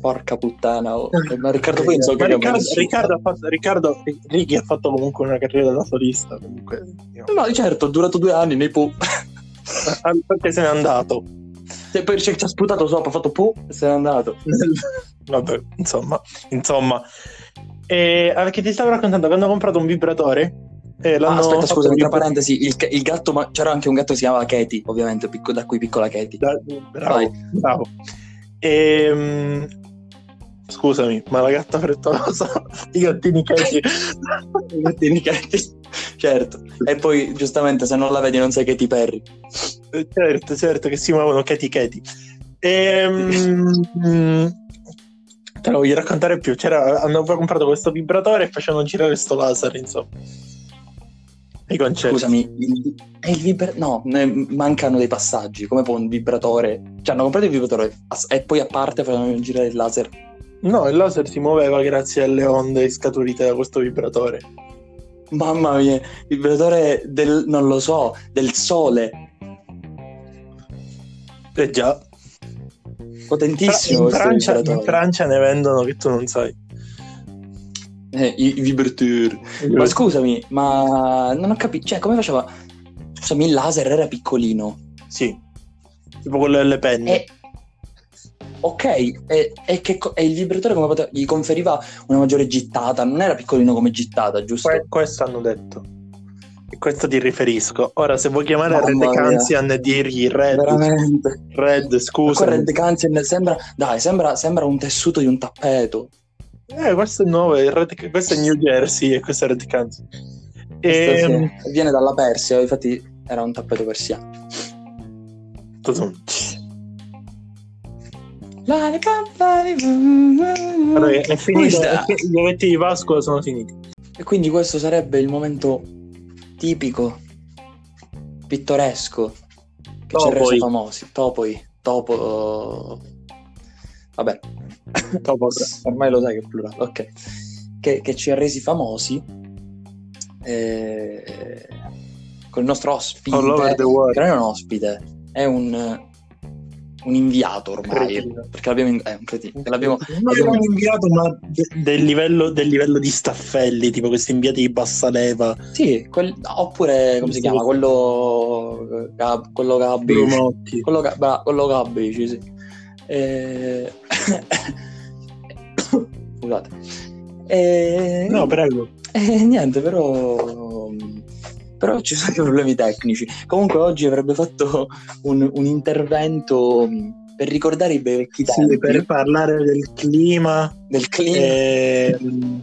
Porca puttana. oh. Ma Riccardo Fogli so che Riccardo. Riccardo, ha fatto, Riccardo Righi ha fatto comunque una carriera da solista comunque io- No, certo, è durato due anni nei. Ah, perché se n'è andato E poi ci ha sputato sopra, ha fatto Pu e se n'è andato. vabbè insomma insomma e, ah, che ti stavo raccontando che hanno comprato un vibratore e Ah, aspetta, scusami, tra parentesi, il, il gatto, ma c'era anche un gatto che si chiamava Katie, ovviamente, picco- da cui piccola Katie. Da- bravo, Vai. bravo. Ehm, scusami, ma la gatta frettolosa, i gattini cati. I gattini Katie. Certo. E poi, giustamente, se non la vedi non sai Katy Perry. certo, certo, che si muovono cati cati. Ehm, mm, te lo voglio raccontare più. C'era, hanno comprato questo vibratore e facevano girare sto laser, insomma. I concerti. Scusami, il, è il vibra- no, mancano dei passaggi, come può un vibratore. Cioè, hanno comprato il vibratore e poi a parte facevano girare il laser. No, il laser si muoveva grazie alle onde scaturite da questo vibratore. Mamma mia, il vibratore del, non lo so, del sole. Eh già. Potentissimo in, Francia, in. Francia ne vendono che tu non sai. Eh, i, i vibratori. Ma scusami, ma non ho capito, cioè come faceva? Scusami, il laser era piccolino. Sì, tipo quello delle penne. E... Ok, e, e che e il vibratore come poteva... gli conferiva una maggiore gittata, non era piccolino come gittata, giusto? Que- questo hanno detto. E questo ti riferisco. Ora, se vuoi chiamare Mamma Red. Canzian e dirgli Red, Veramente. Red, scusa. Red Canzien sembra, dai, sembra, sembra un tessuto di un tappeto. Eh, questo è nuovo, Red- questo è New Jersey e questo è Red Canzian. Ehm, sì, Viene dalla Persia, infatti era un tappeto persiano. Allora, è finito, gli ovetti di Pasqua sono finiti. E quindi questo sarebbe il momento tipico, pittoresco, che ci ha reso famosi. Topoi, topo... Vabbè, Dopo- ormai lo sai che è plurale, ok. che, che ci ha resi famosi eh, con il nostro ospite, All over the world. che non è un ospite, è un, un inviato ormai, Cretino. perché l'abbiamo, in- è un cretino, l'abbiamo, Non era un inviato, ma de- del, livello, del livello di Staffelli, tipo questi inviati di bassa leva, sì, quel- oppure, come si Sì. chiama, quello, Gab- quello Gabbi, Brumotti. quello, Ga- bra- quello Gabbici, sì. Eh, Scusate. Eh, No, prego. Eh, niente, però. Però ci sono dei problemi tecnici. Comunque, oggi avrebbe fatto un, un intervento mh, per ricordare i vecchi Sì, tempi per parlare del clima, del clima. ehm,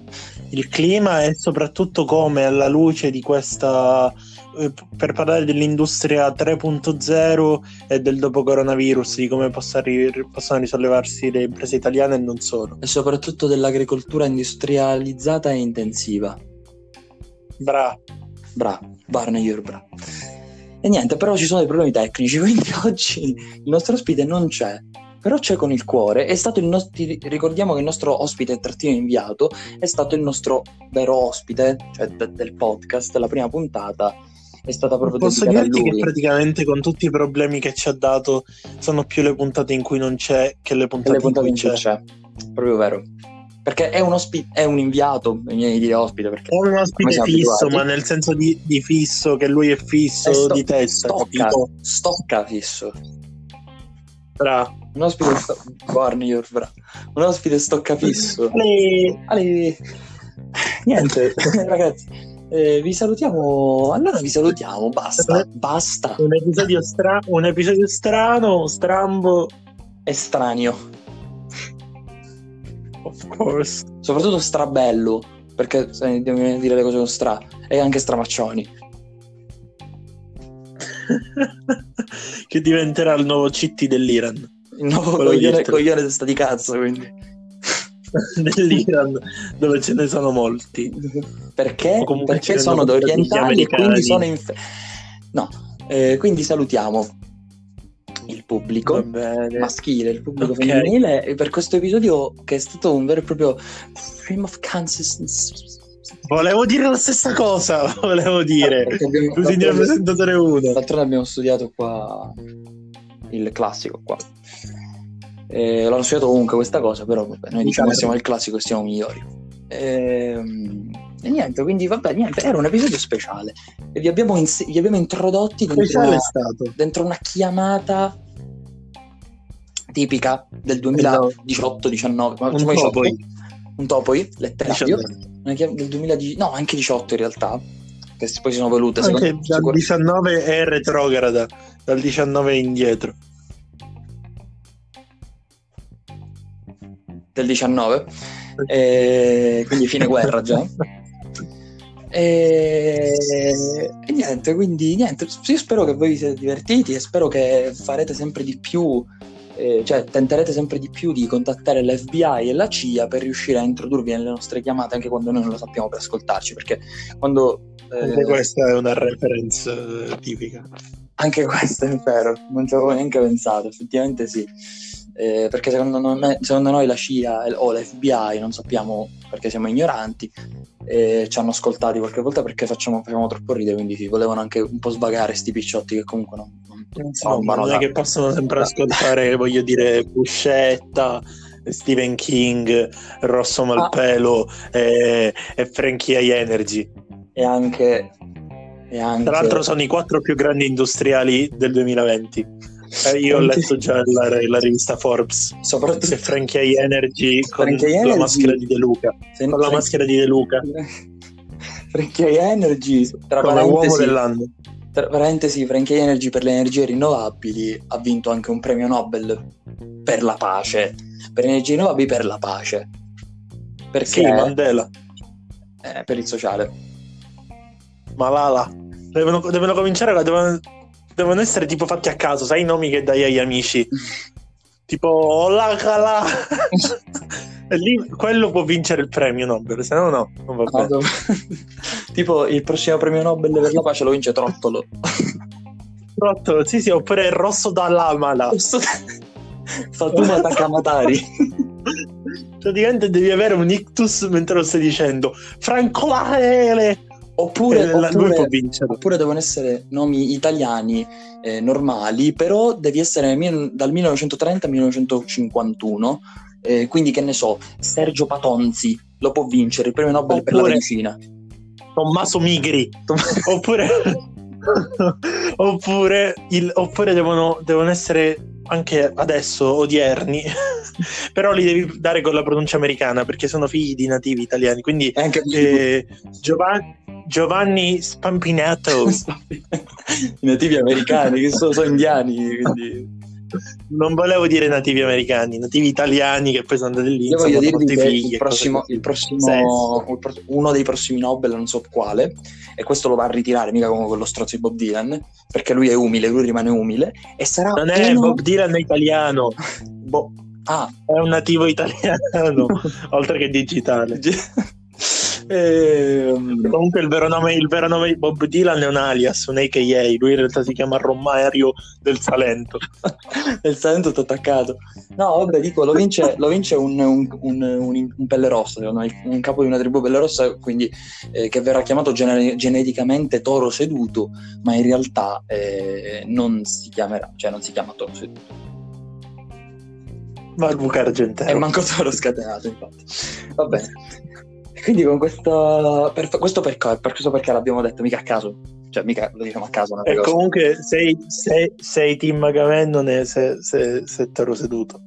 il clima e soprattutto come alla luce di questa eh, per parlare dell'industria 3.0 e del dopo coronavirus, di come possa ri- possono risollevarsi le imprese italiane e non solo. E soprattutto dell'agricoltura industrializzata e intensiva. Bra, Bra, Barney bra. E niente, però ci sono dei problemi tecnici, quindi oggi il nostro ospite non c'è. Però c'è con il cuore, è stato il nostro, ricordiamo che il nostro ospite trattino inviato è stato il nostro vero ospite, cioè de- del podcast, la prima puntata è stata proprio posso dirti che praticamente con tutti i problemi che ci ha dato sono più le puntate in cui non c'è che le puntate, le puntate in in cui cui c'è. c'è, proprio vero. Perché è un, ospi- è un inviato, mi viene di dire ospite, perché È un ospite fisso, abituati. ma nel senso di, di fisso, che lui è fisso Eh, sto- di testa, stocca, capito? stocca fisso. Bra. Un ospite sto- Barney, bra. Un ospite stocca fisso. Ale- Ale. Niente, ragazzi, eh, vi salutiamo. Allora vi salutiamo, basta, basta. Un episodio, stra- un episodio strano, strambo, Estraneo, of course. soprattutto strabello, perché se devo dire le cose con stra, e anche stramaccioni. che diventerà il nuovo CT dell'Iran. Il nuovo coglione, coglione testa di cazzo, quindi. dell'Iran, dove ce ne sono molti. Perché? Perché sono orientali e quindi sono inf- No, eh, quindi salutiamo il pubblico. Maschile, il pubblico Ok. femminile per questo episodio che è stato un vero e proprio stream of consciousness Volevo dire la stessa cosa, volevo dire. Perché abbiamo- Tu signor presentatore 1. D'altronde abbiamo studiato qua il classico qua. Eh, l'hanno studiato comunque questa cosa, però vabbè, noi diciamo che siamo il classico e siamo migliori. Ehm, E, niente, quindi vabbè, niente, era un episodio speciale. E vi abbiamo, ins- vi abbiamo introdotti dentro una, è dentro una chiamata tipica del 2018-19, ma Un insomma 18, topoi. un topoi letterario, 19. una chiam- del 2010, no, anche 18 in realtà, che poi si sono volute, Anche secondo- dal sicur- 19 è retrograda, dal 19 indietro. del 19, e quindi fine guerra già. E... e niente, quindi niente, io spero che voi vi siate divertiti e spero che farete sempre di più, eh, cioè tenterete sempre di più di contattare l'FBI e la CIA per riuscire a introdurvi nelle nostre chiamate anche quando noi non lo sappiamo per ascoltarci, perché quando... eh, Anche questa è una reference eh, tipica. Anche questo è vero, non ci avevo neanche pensato, effettivamente sì. Eh, perché secondo noi, secondo noi la CIA o l'FBI, non sappiamo perché siamo ignoranti, eh, ci hanno ascoltati qualche volta perché facciamo, facciamo troppo ridere, quindi sì, volevano anche un po' svagare sti picciotti che comunque non, non, Insomma, rombano non è tanto. che possono sempre ascoltare, voglio dire, Buscetta, Stephen King, Rosso Malpelo e, e Frankie High Energy. E anche... E anche Tra l'altro sono i quattro più grandi industriali del 2020. Eh, io ho letto già la, la rivista Forbes. soprattutto Se Frankie High Energy con Frankie la Energy- maschera di De Luca. se- Con la Frank- maschera di De Luca. Frankie Energy, tra Come uomo parentesi, dell'anno. Tra parentesi, Frankie Energy per le energie rinnovabili ha vinto anche un premio Nobel per la pace. Per le energie rinnovabili per la pace. Perché? Sì, Mandela. eh, per il sociale. Malala. Devono, devono cominciare, devono, devono essere tipo fatti a caso, sai i nomi che dai agli amici? Tipo Olakala. e lì quello può vincere il premio Nobel, se no no, non va bene. tipo il prossimo premio Nobel per la pace lo vince Trottolo. Trottolo, sì sì, oppure il rosso dall'Amala. Fatuma Takamatari. praticamente devi avere un ictus mentre lo stai dicendo. Franco Larele! Oppure, Eh, la- oppure- oppure devono essere nomi italiani eh, normali, però devi essere dal 1930 al 1951. eh, quindi, che ne so, Sergio Patonzi lo può vincere il premio Nobel per la Oppure- medicina. Tommaso Migri. oppure oppure, il- oppure devono, devono essere anche adesso odierni però li devi dare con la pronuncia americana perché sono figli di nativi italiani quindi anche eh, Giovanni, Giovanni Spampinato i nativi americani, che sono, sono indiani. Quindi... non volevo dire nativi americani nativi italiani che poi sono andati lì Io voglio dirvi che figli il prossimo, il prossimo- uno dei prossimi Nobel, non so quale, e questo lo va a ritirare, mica come quello strozzo di Bob Dylan, perché lui è umile, lui rimane umile, e sarà non è uno- Bob Dylan è italiano. Bo- Ah, è un nativo italiano oltre che digitale ehm, Comunque il vero, nome, il vero nome di Bob Dylan è un alias, un AKA, lui in realtà si chiama Romario del Salento. nel Salento t'ho attaccato. No, vabbè, dico, lo vince, lo vince un, un, un, un- pelle rossa, un capo di una tribù pelle rossa, quindi eh, che verrà chiamato gene- geneticamente toro seduto, ma in realtà eh, non si chiamerà, cioè non si chiama toro seduto. Ma il buco E argentero. manco toro scatenato, infatti. Va bene. Quindi con questo, per, questo perché, per questo perché l'abbiamo detto, mica a caso. Cioè, mica lo diciamo a caso. E cosa. comunque sei, sei, sei team Agamennone se, se, se toro seduto.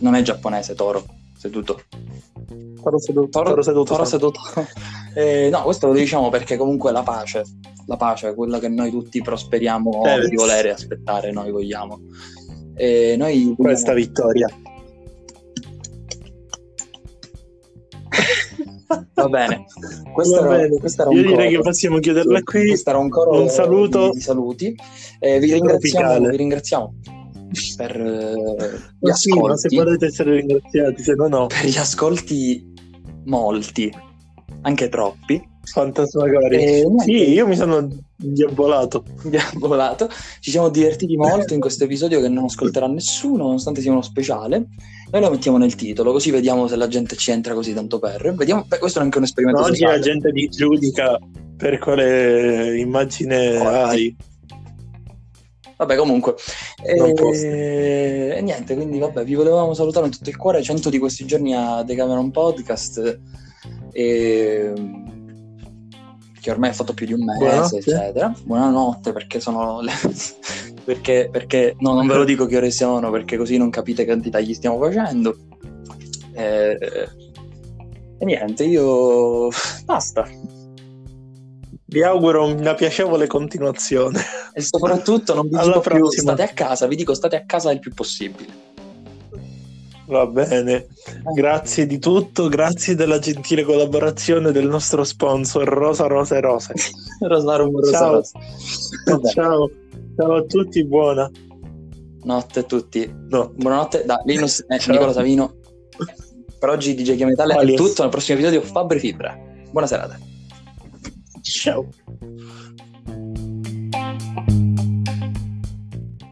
Non è giapponese, toro seduto. Toro seduto. Toro, Toro seduto. toro seduto. Eh, no, questo lo diciamo perché comunque la pace, la pace è quella che noi tutti prosperiamo Eh, di volere aspettare, noi vogliamo. E noi Questa vittoria. Va bene. Questo Va era, bene. questo era un Io direi coro. che possiamo chiuderla qui. Questo era un coro Un saluto. di, di saluti. Eh, vi, ringraziamo, vi ringraziamo per eh, gli sì, ma se ascolti. potete essere ringraziati, se no no. Per gli ascolti molti, anche troppi. Fantasmagori. E niente. Sì, io mi sono diavolato. diavolato. Ci siamo divertiti molto in questo episodio che non ascolterà nessuno, nonostante sia uno speciale. Noi lo mettiamo nel titolo, così vediamo se la gente ci entra così tanto per. Vediamo, beh, questo è anche un esperimento Oggi la gente ti giudica per quale immagine Oggi. hai. Vabbè, comunque. E... e niente, quindi vabbè, vi volevamo salutare in tutto il cuore. 100 di questi giorni a Decameron Podcast. E... Che ormai è fatto più di un mese, Buonanotte. eccetera. Buonanotte perché sono le... perché, perché no, non ve lo dico che ore sono perché così non capite che quantità gli stiamo facendo. E, e niente, io basta. Vi auguro una piacevole continuazione. E soprattutto non vi Alla dico più state a casa, vi dico state a casa il più possibile. Va bene. Grazie di tutto, grazie della gentile collaborazione del nostro sponsor Rosa Rosa e Rose. Rosarum Rosa Ciao. Rosa. Ciao. Ciao a tutti, buona. notte a tutti. No. Buonanotte da Linus e Ciao. Nicola Savino. Per oggi DJ Chiametale è Alias. tutto. Nel prossimo episodio Fabri Fibra. Buona serata. Ciao.